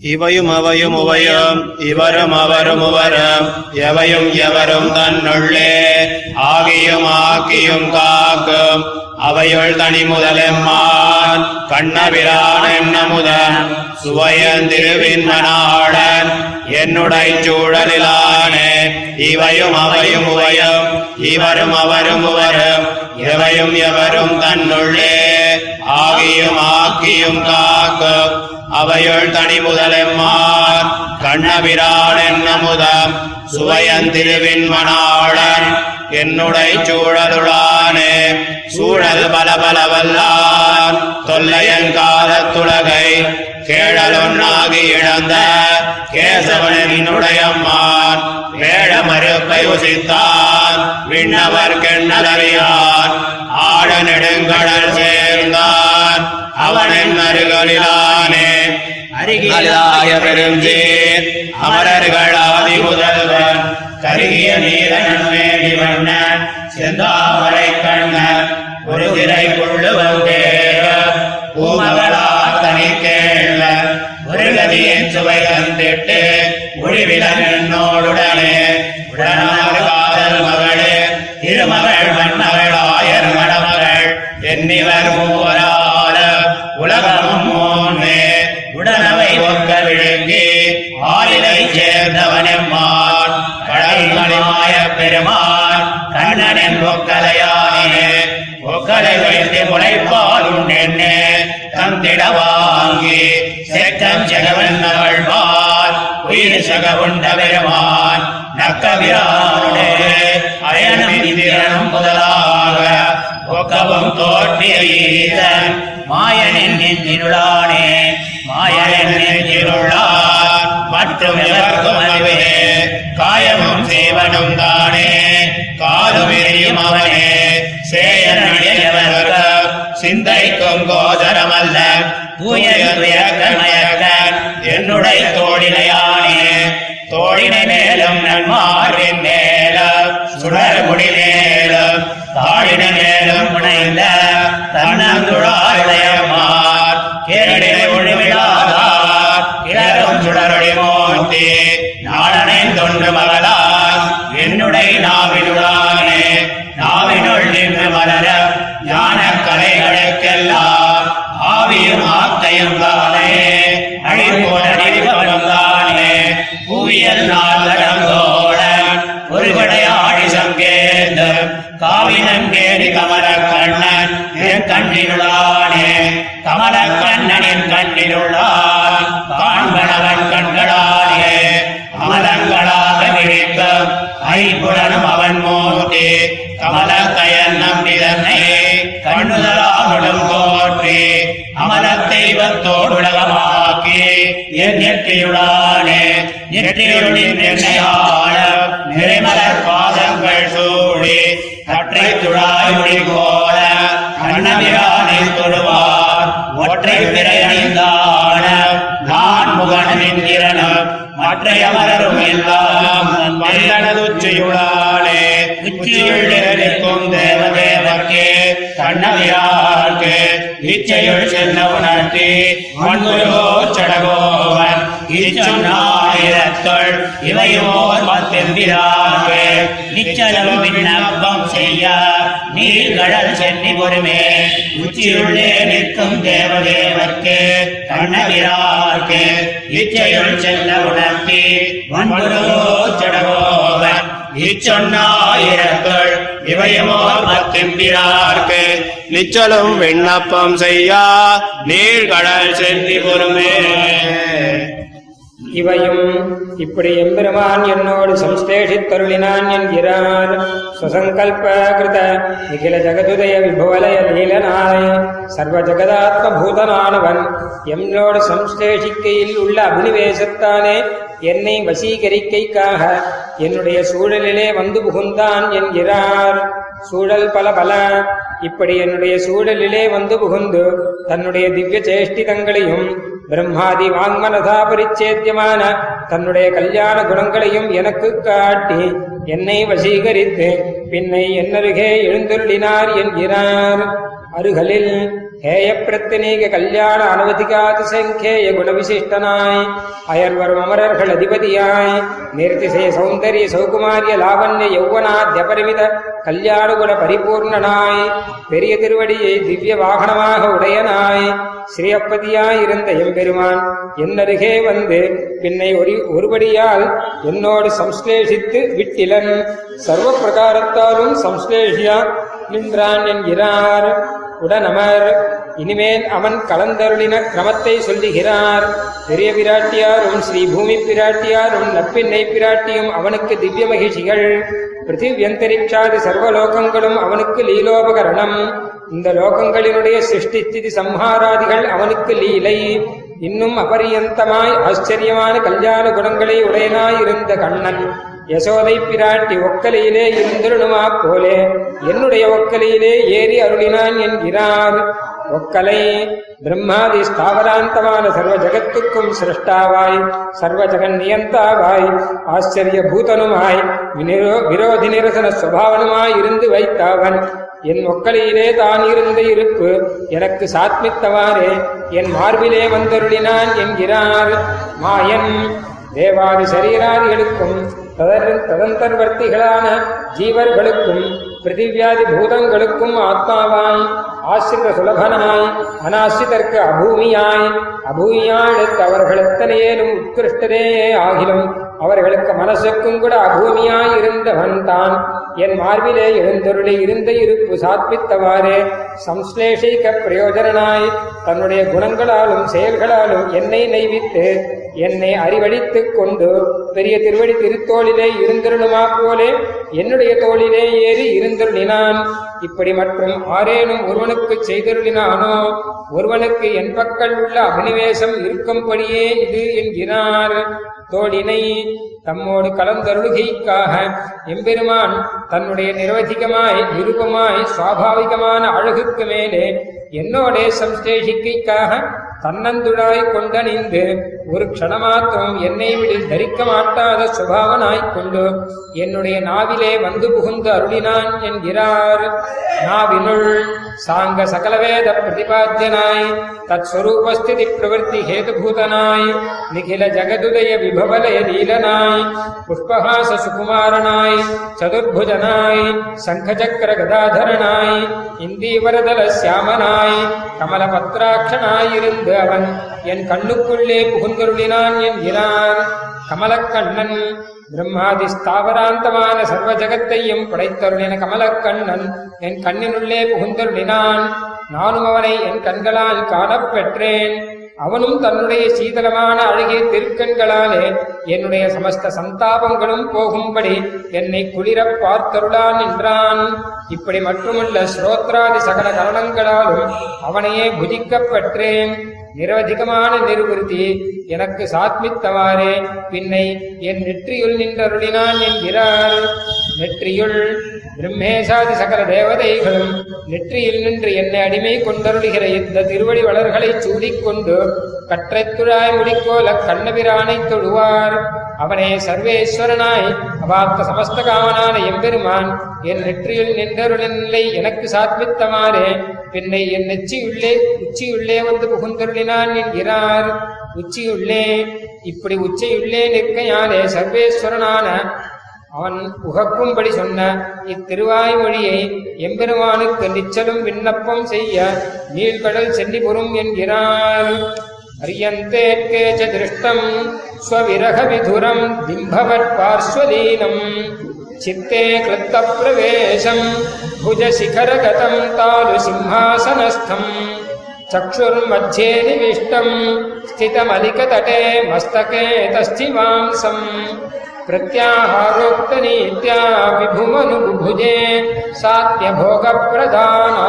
இவையும் அவையும் உவையும் இவரும் அவரும் உவரும் எவையும் எவரும் தன்னுள்ளே ஆகியும் ஆக்கியும் காக்கும். அவையுள் தனி முதலெம்மான் கண்ணபிரான் என்னமுதன் சுவையன் திருவின்மனாளன் என்னுடை சூழலிலானே. இவையும் அவையும் உவையும் இவரும் அவரும் உவரும் எவையும் எவரும் தன்னுள்ளே ஆகியும் ஆக்கியும் காக்கும் அவையுள் தனி முதலெம்மார் கண்ணபிரான் என்னமுதம். சுவையந்திருவின்மனாளன் என்னுடை சூழலுளானே சூழல் பல பலவல்லான் தொல்லையங்காலத்துலகை கேழலொன்னாகி இழந்த கேசவனினுடையம்மான் வேழ மறுப்பை உசித்தான் விண்ணவர் கெண்ணலறியான். அருகலிலானே அருகிலாய பெருஞ்சீர் அமரர்கள் ஆதி முதல்வன் கருகிய நீரன் வேண்டி வண்ண செந்தாமரை கண்ணன் ஒரு திரை வாங்கி செக்கன் உயிர் சக உண்ட பெருமான் நக்கவிரானே அயனம் இந்திரனும் முதலாக ஒக்கவும் தோற்றிய ஈசன் மாயனின் நெஞ்சினுளானே மாயனின் நெஞ்சினுள்ளான் மற்றும் எவர்க்கும் அறிவே காயமும் சேவனும் தானே காலும் எரியும் அவனே சேயனடியவர்க சிந்தைக்கும் கோதரமல்ல தூயமயக்கன் என்னுடைய தோழினையானே தோழினை மேலும் நன்மாரின் மேலும் சுடர் முடி மேலும் தாழின மேலும் முனைந்த தன்னந்துழாயுடையமார் கேடினை ஒழிவிடாதார் கிளரும் சுடரொளி மூர்த்தி நாடனை தொன்று மகளார் என்னுடைய நாவினுடானே நாவினுள் நின்று மலர ஞான கலைகளுக்கெல்லாம் ஆவியும் ஆக்கையும் தானே அழிப்போடறிவனும் தானே புவியல் நாளடங்கோடன் ஒரு கடையாடி சங்கேந்து காவினங்கேடி கமல கண்ணன் என் கண்ணினுளானே கமல கண்ணனின் கண்ணினுள்ளான் காண்பனவன் அமலங்களாக விழிக்கும் அவன் மூர்த்தி கமல கயன் நம்பிதனை. கண்ணுதலாக போற்றி அமல தெய்வத்தோடுலகமாக்கி என் நெற்றியுடானே நெற்றியுடன் என்னையாள நிறைமலர் பாதங்கள் சூடி கற்றை துழாய் முடி போல கண்ணபிரானை தொழுவார் ஒற்றை பிறை அணிந்தான நான் முகனின் திறனும் மற்ற அமரரும் எல்லாம் வல்லனதுச்சியுளானே வாக்கு இச்சையுள் செல்ல உணர்த்தி மண்குருவோ சடகோவன் இச்சொன்னாயிரத்தொள் இவையோர் பத்தெம்பிரார்க்கு நிச்சலம் விண்ணப்பம் செய்ய நீர்கடல் சென்னி பொறுமே. உச்சியுள்ளே நிற்கும் தேவதேவர்க்கு கண்ணவிரார்க்கு இச்சையுள் செல்ல உணர்த்தி மண்குருவோ சடகோவன் இச்சொன்னாயிரங்கள் இவையமோ பத்திம்பிரார்க்கு நிச்சலும் விண்ணப்பம் செய்யா நீர்கடல் சென்னி பொறுமே. இவையும் இப்படி எம்பெருமான் என்னோடு சம்ஸ்லேஷித்தருளினான் என்கிறார். சுசங்கல்ப கிருத நிகில ஜகதுதய விபவலய நீலனாய சர்வ ஜகதாத்ம பூதனானவன் என்னோடு சம்ஸ்லேஷிக்கையில் உள்ள அபினிவேசத்தானே என்னை வசீகரிக்கைக்காக என்னுடைய சூழலிலே வந்து புகுந்தான் என்கிறார். சூழல் பல பல. இப்படி என்னுடைய சூழலிலே வந்து புகுந்து தன்னுடைய திவ்ய சேஷ்டிதங்களையும் பிரம்மாதி வாங்மனதா பரிச்சேத்தியமான தன்னுடைய கல்யாண குணங்களையும் எனக்கு காட்டி என்னை வசீகரித்து பின்னை என்னருகே எழுந்தருளினார் என்கிறார். அருகலில் ஹேய பிரத்தினீக கல்யாண அனுமதிக்காத சங்கேய குணவிசிஷ்டனாய் அயர்வரும் அமரர்கள் அதிபதியாய் நிர்திசய சௌந்தரிய சௌகுமாரிய லாவண்ய யௌவனாத்யபரிமித கல்யாண குண பரிபூர்ணனாய் பெரிய திருவடியை திவ்ய வாகனமாக உடையனாய் ஸ்ரீஅப்பதியாயிருந்த எம்பெருமான் என்னருகே வந்து பின்னை ஒரு ஒருபடியால் என்னோடு சம்ஸ்லேஷித்து விட்டிலன். சர்வ பிரகாரத்தாலும் சம்ஸ்லேஷியா நின்றான் என்கிறார். உடனமர் இனிமேல் அவன் கலந்தருளின கிரமத்தை சொல்லுகிறார். பெரிய பிராட்டியாரும் ஸ்ரீ பூமி பிராட்டியாரும் நப்பின்னை பிராட்டியும் அவனுக்கு திவ்ய மகிழ்ச்சிகள். பிருத்திவியந்தரிக்ஷாதி சர்வலோகங்களும் அவனுக்கு லீலோபகரணம். இந்த லோகங்களினுடைய சிருஷ்டித்திதி சம்ஹாராதிகள் அவனுக்கு லீலை. இன்னும் அபரியந்தமாய் ஆச்சரியமான கல்யாண குணங்களை உடையனாயிருந்த கண்ணன். யசோதை பிராட்டி ஒக்கலையிலே இருந்திருணுமா போலே? என்னுடைய ஒக்கலையிலே ஏறி அருளினான் என்கிறார் ஒக்கலை பிரம்மாதி ஸ்தாவராந்தமான சர்வ ஜகத்துக்கும் சிருஷ்டாவாய் சர்வ ஜெகன் நியந்தாவாய் ஆச்சரிய பூதனுமாய் விரோதி நிரசன சுபாவனுமாய் இருந்து வைத்தாவன். என் ஒக்கலையிலே தான் இருந்த இருப்பு எனக்கு சாத்மித்தவாறே என் மார்பிலே வந்தருளினான் என்கிறார். மாயன் தேவாதி சரீராதிகளுக்கும் ததந்தர்வர்த்திகளான ஜீவர்களுக்கும் பிருத்திவியாதி பூதங்களுக்கும் ஆத்மாவாய் ஆசிரித சுலபனாய் அனாசிரிதற்கு அபூமியாய் அபூமியாயிடத்து அவர்கள் எத்தனையேனும் உத்கிருஷ்டரேயே ஆகிலும் அவர்களுக்கு மனசுக்கும் கூட அபூமியாய் இருந்தவன் தான். என் மார்பிலே எழுந்தொருளை இருந்த இருப்பு சாத்வித்தவாறே சம்ஸ்லேஷிக்க பிரயோஜனாய் தன்னுடைய குணங்களாலும் செயல்களாலும் என்னை நெய்வித்து என்னை அறிவழித்துக் கொண்டு பெரிய திருவடி திருத்தோளிலே இருந்திருணுமா போலே என்னுடைய தோளிலே ஏறி இருந்திருளினான். இப்படி மற்றும் ஆரேனும் ஒருவனுக்கு செய்தருளினானோ ஒருவனுக்கு என் பக்கல் உள்ள அபினிவேசம் இருக்கும்படியே இது என்கிறார். தோழினை தம்மோடு கலந்தருளுகைக்காக எம்பெருமான் தன்னுடைய நிரவதிகமாய் நிருபமாய் சுவாபாவிகமான அழகுக்கு மேலே என்னோடே சம்சேஷிக்கைக்காக தன்னந்துழாய் கொண்டணிந்து ஒரு க்ஷணமாத்திரம் என்னை விடில் தரிக்க மாட்டாத சுபாவனாய்க் கொண்டு என்னுடைய நாவிலே வந்து புகுந்து அருளினான் என்கிறார். நாவினுள் சாங்க சகலவேத பிரதிபாத்தியனாய் தத் ஸ்வரூபஸ்திதி பிரவருத்தி ஹேதுபூதனாய் நிகில ஜகதுதய விபவலய லீலனாய் புஷ்பஹாச சுகுமாரனாய் சதுர்புஜனாய் சங்கச்சக்கர கதாதரனாய் இந்தீவரதல சியாமனாய் கமலபத்ராட்சனாயிருந்து அவன் என் கண்ணுக்குள்ளே புகுந்தருளினான் என்கிறான் கமலக்கண்ணன். பிரம்மாதி ஸ்தாவராந்தமான சர்வ ஜகத்தையும் படைத்தருளின கமலக்கண்ணன் என் கண்ணினுள்ளே புகுந்தருளினான். நானும் அவனை என் கண்களால் காணப்பெற்றேன். அவனும் தன்னுடைய சீதளமான அழகிய திருக்கண்களாலே என்னுடைய சமஸ்த சந்தாபங்களும் போகும்படி என்னை குளிரப் பார்த்தருளான் என்றான் இப்படி மட்டுமல்ல ஸ்ரோத்ராதி சகல கரணங்களாலும் அவனையே புதிக்கப் பெற்றேன் நிரவதிகமான நிர்வൃத்தி எனக்கு சாத்மித்தவாறே பின்னை என் நெற்றியுள் நின்றருளினான் என்கிறார். நெற்றியுள் பிரம்மேசாதி சகல தேவதைகளும் நெற்றியில் நின்று என்னை அடிமை கொண்டருளுகிற இந்த திருவடி வளர்களைச் சூடிக்கொண்டு கற்றைத்துழாய் முடிக்கோல கண்ணபிரானை தொழுவார். அவனே சர்வேஸ்வரனாய் அவாப்த சமஸ்தகாமனான எம்பெருமான் என் நெற்றியில் நின்றருளில்லை எனக்கு சாத்வித்தமாறே பின்னை என் நெச்சியுள்ளே உச்சியுள்ளே வந்து புகுந்தருளினான் என்கிறார். உச்சியுள்ளே இப்படி உச்சியுள்ளே நிற்கையாலே சர்வேஸ்வரனான அவன் உகக்கும்படி சொன்ன இத்திருவாய்மொழியை எம்பெருமானுக்கு நிச்சலும் விண்ணப்பம் செய்ய நீழ்கடல் சென்னிபுரும் என்கிறார். पर्यन्ते के च दृष्टम् स्वविरहविधुरम् बिम्भवत्पार्श्वलीनम् चित्ते कृत्तप्रवेशम् भुजशिखरगतम् तालुसिंहासनस्थम् चक्षुर्मध्ये निविष्टम् स्थितमलिकतटे मस्तके तश्चिवांसम् प्रत्याहारोक्तनीत्या विभुमनुबुभुजे सात्यभोगप्रदाना